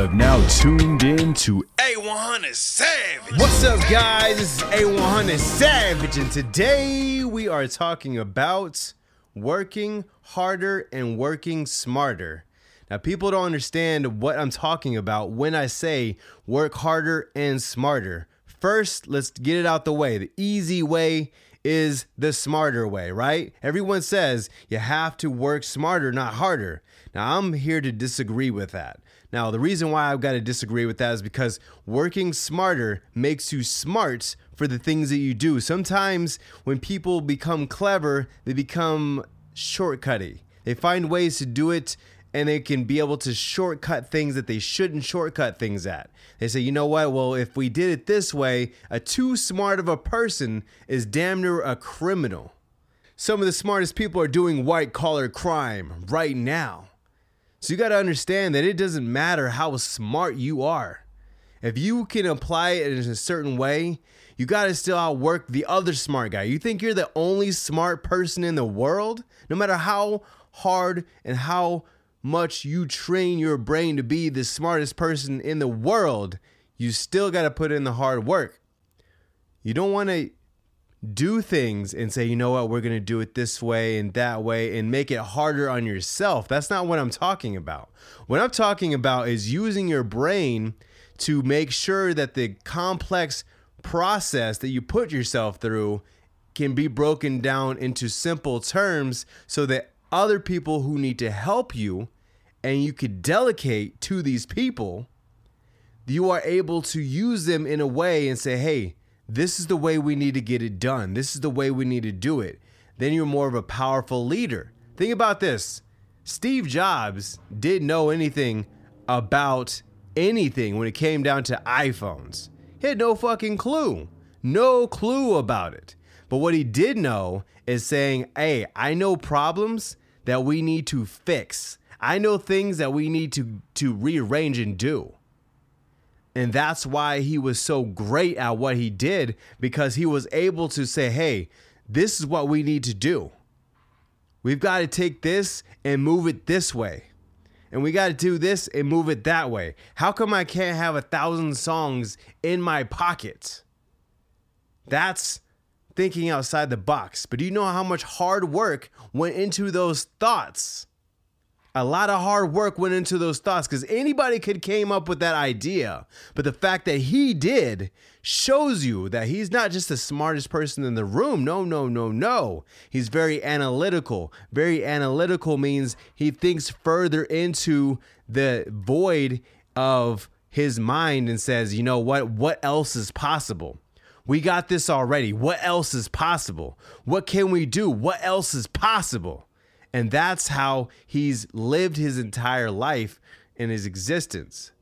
have now tuned in to A100 Savage. What's up, guys? This is A100 Savage, and today we are talking about working harder and working smarter. Now, people don't understand what I'm talking about when I say work harder and smarter. First, let's get it out the way. The easy way is the smarter way, right? Everyone says you have to work smarter, not harder. Now, I'm here to disagree with that. Now, the reason why I've got to disagree with that is because working smarter makes you smart for the things that you do. Sometimes when people become clever, they become shortcutty. They find ways to do it and they can be able to shortcut things that they shouldn't shortcut things at. They say, you know what? Well, if we did it this way, a too smart of a person is damn near a criminal. Some of the smartest people are doing white collar crime right now. So you got to understand that it doesn't matter how smart you are. If you can apply it in a certain way, you got to still outwork the other smart guy. You think you're the only smart person in the world? No matter how hard and how much you train your brain to be the smartest person in the world, you still got to put in the hard work. You don't want to do things and say, you know what, we're going to do it this way and that way and make it harder on yourself. That's not what I'm talking about. What I'm talking about is using your brain to make sure that the complex process that you put yourself through can be broken down into simple terms so that other people who need to help you and you could delegate to these people, you are able to use them in a way and say, hey, this is the way we need to get it done. This is the way we need to do it. Then you're more of a powerful leader. Think about this Steve Jobs didn't know anything about anything when it came down to iPhones. He had no fucking clue. No clue about it. But what he did know is saying, hey, I know problems that we need to fix. I know things that we need to, to rearrange and do. And that's why he was so great at what he did because he was able to say, hey, this is what we need to do. We've got to take this and move it this way. And we got to do this and move it that way. How come I can't have a thousand songs in my pocket? That's thinking outside the box. But do you know how much hard work went into those thoughts? A lot of hard work went into those thoughts because anybody could came up with that idea. But the fact that he did shows you that he's not just the smartest person in the room. No, no, no, no. He's very analytical. Very analytical means he thinks further into the void of his mind and says, you know what? What else is possible? We got this already. What else is possible? What can we do? What else is possible? And that's how he's lived his entire life in his existence.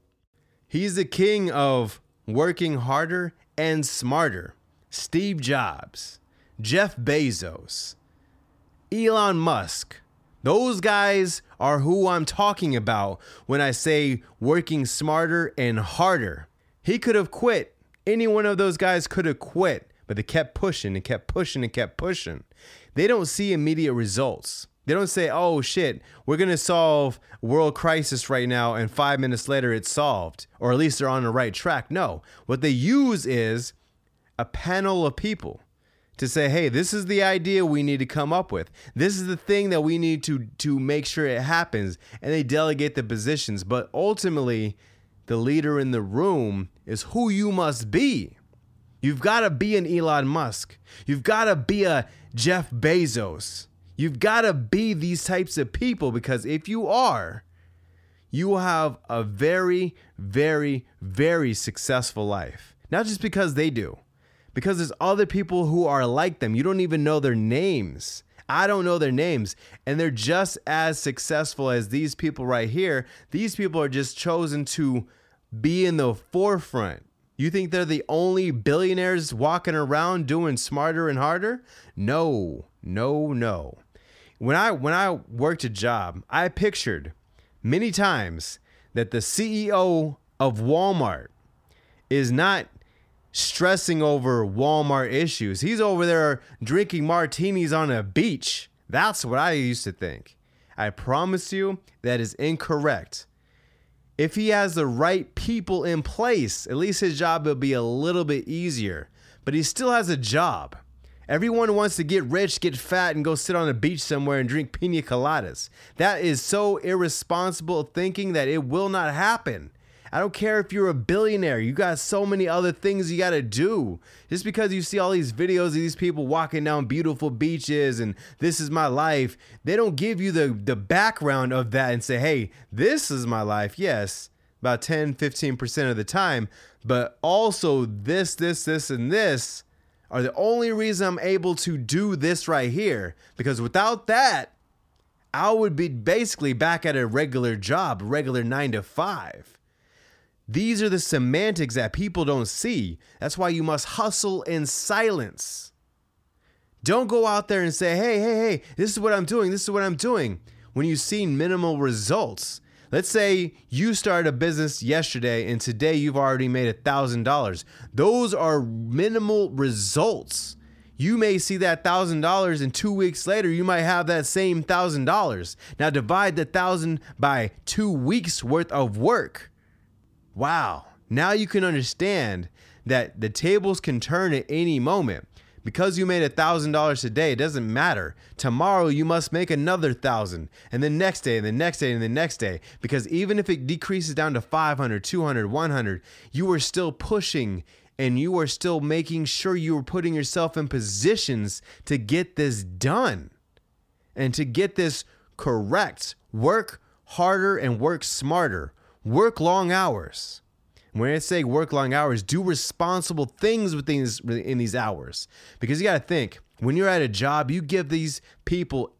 He's the king of working harder and smarter. Steve Jobs, Jeff Bezos, Elon Musk. Those guys are who I'm talking about when I say working smarter and harder. He could have quit. Any one of those guys could have quit, but they kept pushing and kept pushing and kept pushing. They don't see immediate results. They don't say, oh shit, we're going to solve world crisis right now, and five minutes later it's solved, or at least they're on the right track. No. What they use is a panel of people to say, hey, this is the idea we need to come up with. This is the thing that we need to, to make sure it happens. And they delegate the positions. But ultimately, the leader in the room is who you must be. You've got to be an Elon Musk. You've got to be a Jeff Bezos. You've got to be these types of people because if you are, you will have a very, very, very successful life. Not just because they do, because there's other people who are like them. You don't even know their names. I don't know their names. And they're just as successful as these people right here. These people are just chosen to be in the forefront. You think they're the only billionaires walking around doing smarter and harder? No, no, no when I when I worked a job, I pictured many times that the CEO of Walmart is not stressing over Walmart issues. He's over there drinking martinis on a beach. That's what I used to think. I promise you that is incorrect. If he has the right people in place, at least his job will be a little bit easier. But he still has a job. Everyone wants to get rich, get fat, and go sit on a beach somewhere and drink pina coladas. That is so irresponsible thinking that it will not happen. I don't care if you're a billionaire. You got so many other things you got to do. Just because you see all these videos of these people walking down beautiful beaches and this is my life, they don't give you the the background of that and say, "Hey, this is my life." Yes, about 10, 15% of the time, but also this, this, this and this are the only reason I'm able to do this right here because without that, I would be basically back at a regular job, regular 9 to 5. These are the semantics that people don't see. That's why you must hustle in silence. Don't go out there and say, hey, hey, hey, this is what I'm doing, this is what I'm doing, when you've seen minimal results. Let's say you started a business yesterday and today you've already made a $1,000. Those are minimal results. You may see that $1,000 and two weeks later you might have that same $1,000. Now divide the 1000 by two weeks worth of work. Wow. Now you can understand that the tables can turn at any moment. Because you made a thousand dollars today, it doesn't matter. Tomorrow you must make another thousand, and the next day, and the next day, and the next day. Because even if it decreases down to 500, 200, 100, you are still pushing and you are still making sure you are putting yourself in positions to get this done and to get this correct. Work harder and work smarter. Work long hours. When I say work long hours, do responsible things within these, in these hours. Because you got to think, when you're at a job, you give these people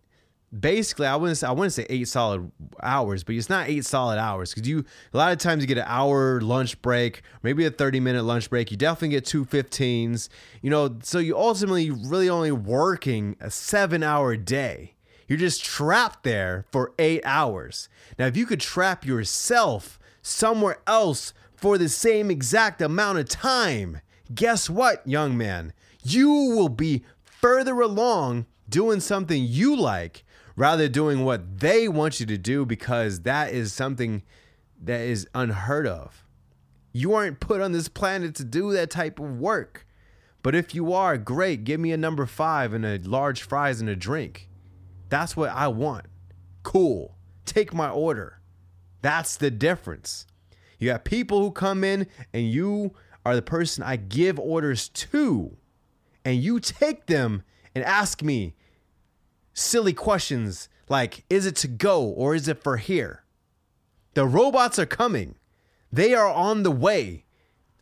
basically I wouldn't say, I wouldn't say eight solid hours, but it's not eight solid hours because you a lot of times you get an hour lunch break, maybe a 30 minute lunch break. You definitely get two 15s, you know, so you ultimately really only working a seven hour day. You're just trapped there for eight hours. Now, if you could trap yourself somewhere else for the same exact amount of time, guess what, young man? You will be further along doing something you like rather doing what they want you to do because that is something that is unheard of. You aren't put on this planet to do that type of work. But if you are, great, give me a number five and a large fries and a drink. That's what I want. Cool. Take my order. That's the difference. You got people who come in and you are the person I give orders to, and you take them and ask me silly questions like, is it to go or is it for here? The robots are coming. They are on the way.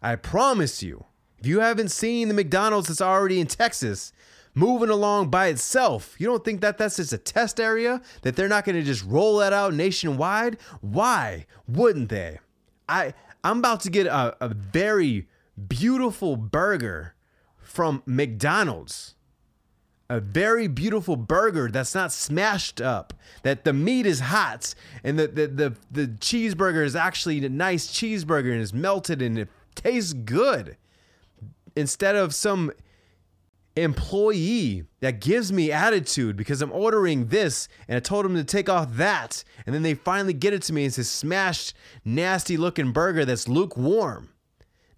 I promise you. If you haven't seen the McDonald's that's already in Texas moving along by itself, you don't think that that's just a test area? That they're not going to just roll that out nationwide? Why wouldn't they? I I'm about to get a, a very beautiful burger from McDonald's. A very beautiful burger that's not smashed up, that the meat is hot and the, the, the, the cheeseburger is actually a nice cheeseburger and is melted and it tastes good. Instead of some employee that gives me attitude because I'm ordering this and I told them to take off that. And then they finally get it to me. It's a smashed, nasty looking burger that's lukewarm.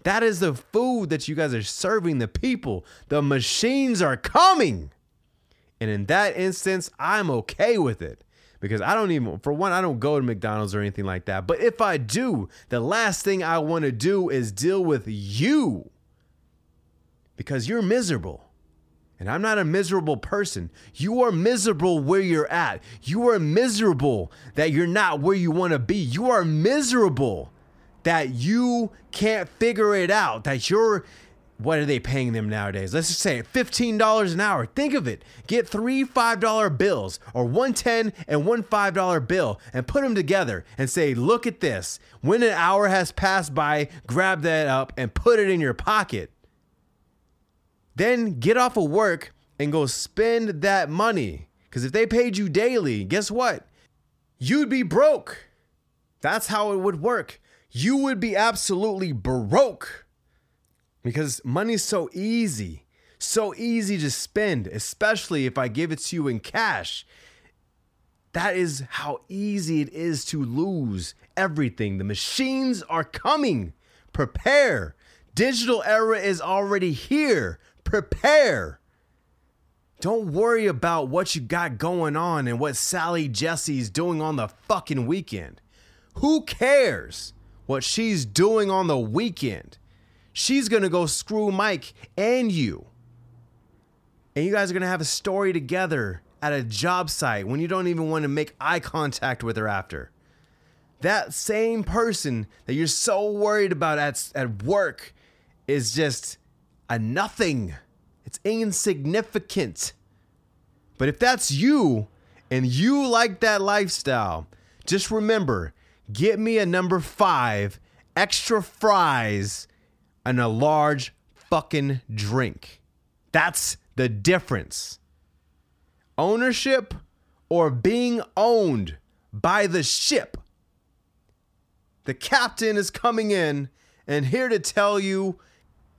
That is the food that you guys are serving the people. The machines are coming. And in that instance, I'm okay with it because I don't even, for one, I don't go to McDonald's or anything like that. But if I do, the last thing I want to do is deal with you because you're miserable. And I'm not a miserable person. You are miserable where you're at. You are miserable that you're not where you want to be. You are miserable that you can't figure it out. That you're, what are they paying them nowadays? Let's just say $15 an hour. Think of it. Get three $5 bills or one 10 and one $5 bill and put them together and say, look at this. When an hour has passed by, grab that up and put it in your pocket then get off of work and go spend that money. Because if they paid you daily, guess what? You'd be broke. That's how it would work. You would be absolutely broke because money's so easy, so easy to spend, especially if I give it to you in cash. That is how easy it is to lose everything. The machines are coming. Prepare. Digital era is already here. Prepare. Don't worry about what you got going on and what Sally Jesse's doing on the fucking weekend. Who cares what she's doing on the weekend? She's gonna go screw Mike and you. And you guys are gonna have a story together at a job site when you don't even want to make eye contact with her after. That same person that you're so worried about at, at work is just a nothing. It's insignificant. But if that's you and you like that lifestyle, just remember get me a number five, extra fries, and a large fucking drink. That's the difference. Ownership or being owned by the ship. The captain is coming in and here to tell you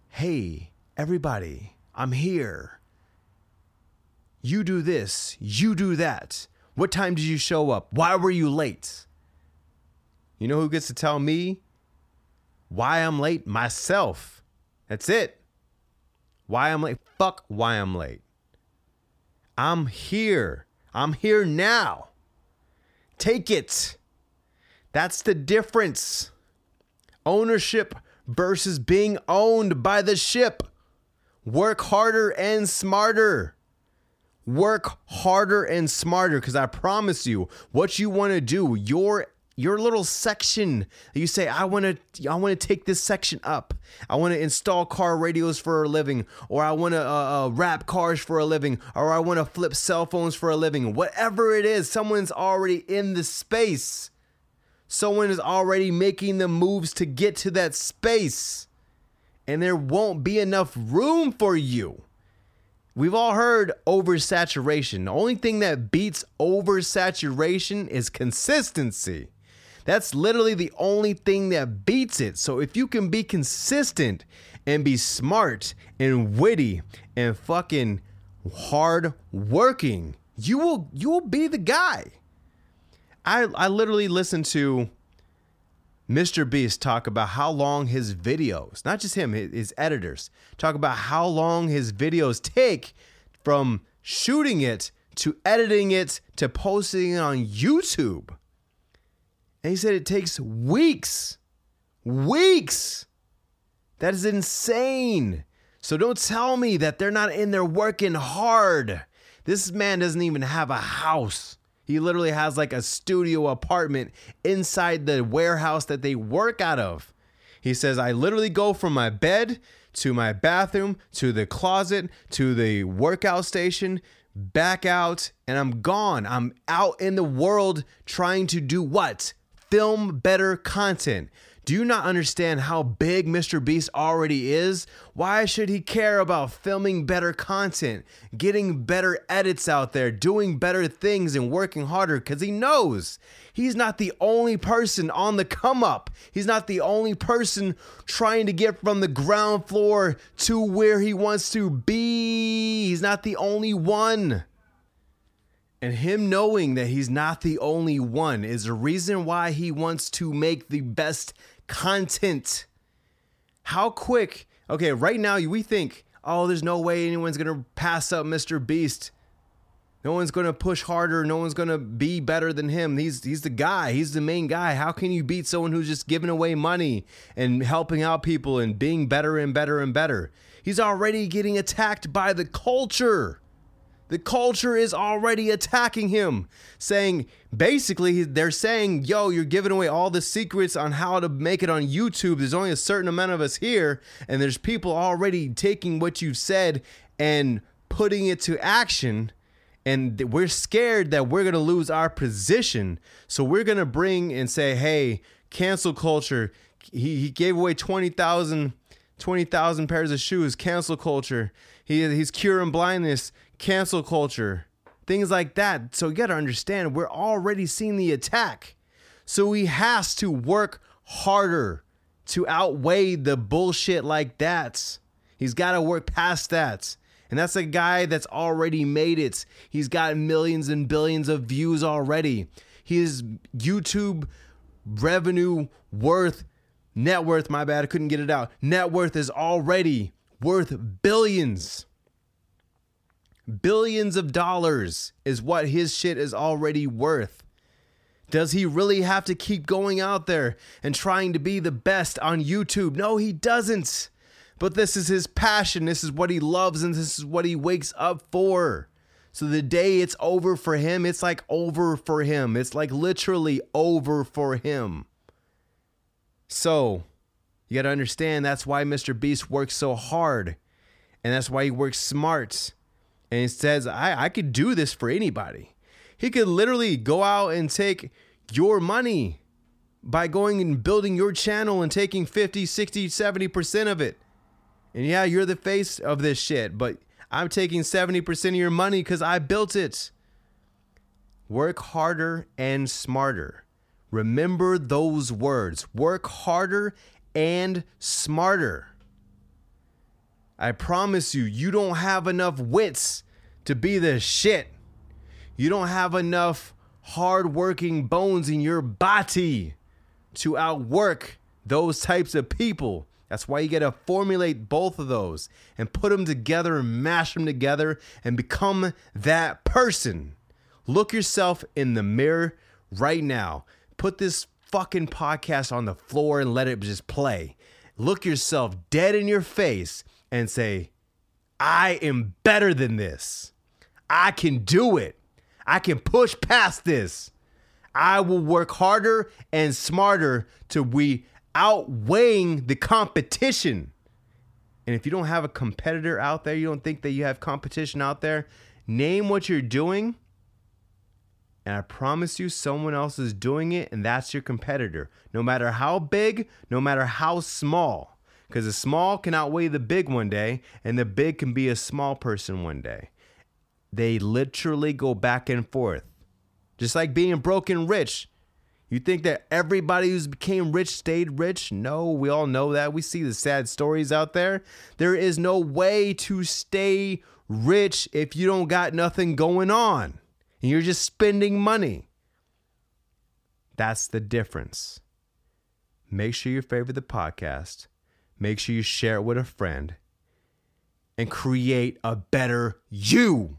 hey, everybody, I'm here. You do this, you do that. What time did you show up? Why were you late? You know who gets to tell me why I'm late? Myself. That's it. Why I'm late? Fuck why I'm late. I'm here. I'm here now. Take it. That's the difference. Ownership versus being owned by the ship. Work harder and smarter. Work harder and smarter because I promise you, what you want to do, your your little section you say i want to i want to take this section up. I want to install car radios for a living or i want to uh, uh, wrap cars for a living or i want to flip cell phones for a living. Whatever it is someone's already in the space. Someone is already making the moves to get to that space and there won't be enough room for you We've all heard oversaturation. The only thing that beats oversaturation is consistency. That's literally the only thing that beats it. So if you can be consistent and be smart and witty and fucking hard working, you will you will be the guy. I I literally listened to Mr. Beast talk about how long his videos, not just him, his editors, talk about how long his videos take from shooting it to editing it to posting it on YouTube. And he said it takes weeks. Weeks. That is insane. So don't tell me that they're not in there working hard. This man doesn't even have a house. He literally has like a studio apartment inside the warehouse that they work out of. He says, I literally go from my bed to my bathroom to the closet to the workout station, back out, and I'm gone. I'm out in the world trying to do what? film better content. Do you not understand how big Mr. Beast already is? Why should he care about filming better content, getting better edits out there, doing better things, and working harder? Because he knows he's not the only person on the come up. He's not the only person trying to get from the ground floor to where he wants to be. He's not the only one. And him knowing that he's not the only one is the reason why he wants to make the best content. How quick? Okay, right now we think, oh, there's no way anyone's gonna pass up Mr. Beast. No one's gonna push harder. No one's gonna be better than him. He's he's the guy. He's the main guy. How can you beat someone who's just giving away money and helping out people and being better and better and better? He's already getting attacked by the culture. The culture is already attacking him, saying basically, they're saying, yo, you're giving away all the secrets on how to make it on YouTube. There's only a certain amount of us here, and there's people already taking what you've said and putting it to action. And we're scared that we're going to lose our position. So we're going to bring and say, hey, cancel culture. He, he gave away 20,000 20,000 pairs of shoes, cancel culture. He, he's curing blindness cancel culture, things like that. So you got to understand, we're already seeing the attack. So he has to work harder to outweigh the bullshit like that. He's got to work past that. And that's a guy that's already made it. He's got millions and billions of views already. His YouTube revenue worth, net worth, my bad, I couldn't get it out. Net worth is already worth billions. Billions of dollars is what his shit is already worth. Does he really have to keep going out there and trying to be the best on YouTube? No, he doesn't. But this is his passion. This is what he loves, and this is what he wakes up for. So the day it's over for him, it's like over for him. It's like literally over for him. So you got to understand that's why Mr. Beast works so hard. And that's why he works smart. And he says, I, I could do this for anybody. He could literally go out and take your money by going and building your channel and taking 50, 60, 70% of it. And yeah, you're the face of this shit, but I'm taking 70% of your money because I built it. Work harder and smarter. Remember those words. Work harder and smarter. I promise you, you don't have enough wits to be the shit. You don't have enough hardworking bones in your body to outwork those types of people. That's why you got to formulate both of those and put them together and mash them together and become that person. Look yourself in the mirror right now. Put this fucking podcast on the floor and let it just play. Look yourself dead in your face and say, I am better than this. I can do it. I can push past this. I will work harder and smarter to be outweighing the competition. And if you don't have a competitor out there, you don't think that you have competition out there, name what you're doing. And I promise you, someone else is doing it, and that's your competitor. No matter how big, no matter how small because the small can outweigh the big one day, and the big can be a small person one day. They literally go back and forth. Just like being broke and rich. You think that everybody who's became rich stayed rich? No, we all know that. We see the sad stories out there. There is no way to stay rich if you don't got nothing going on and you're just spending money. That's the difference. Make sure you favorite the podcast make sure you share it with a friend and create a better you.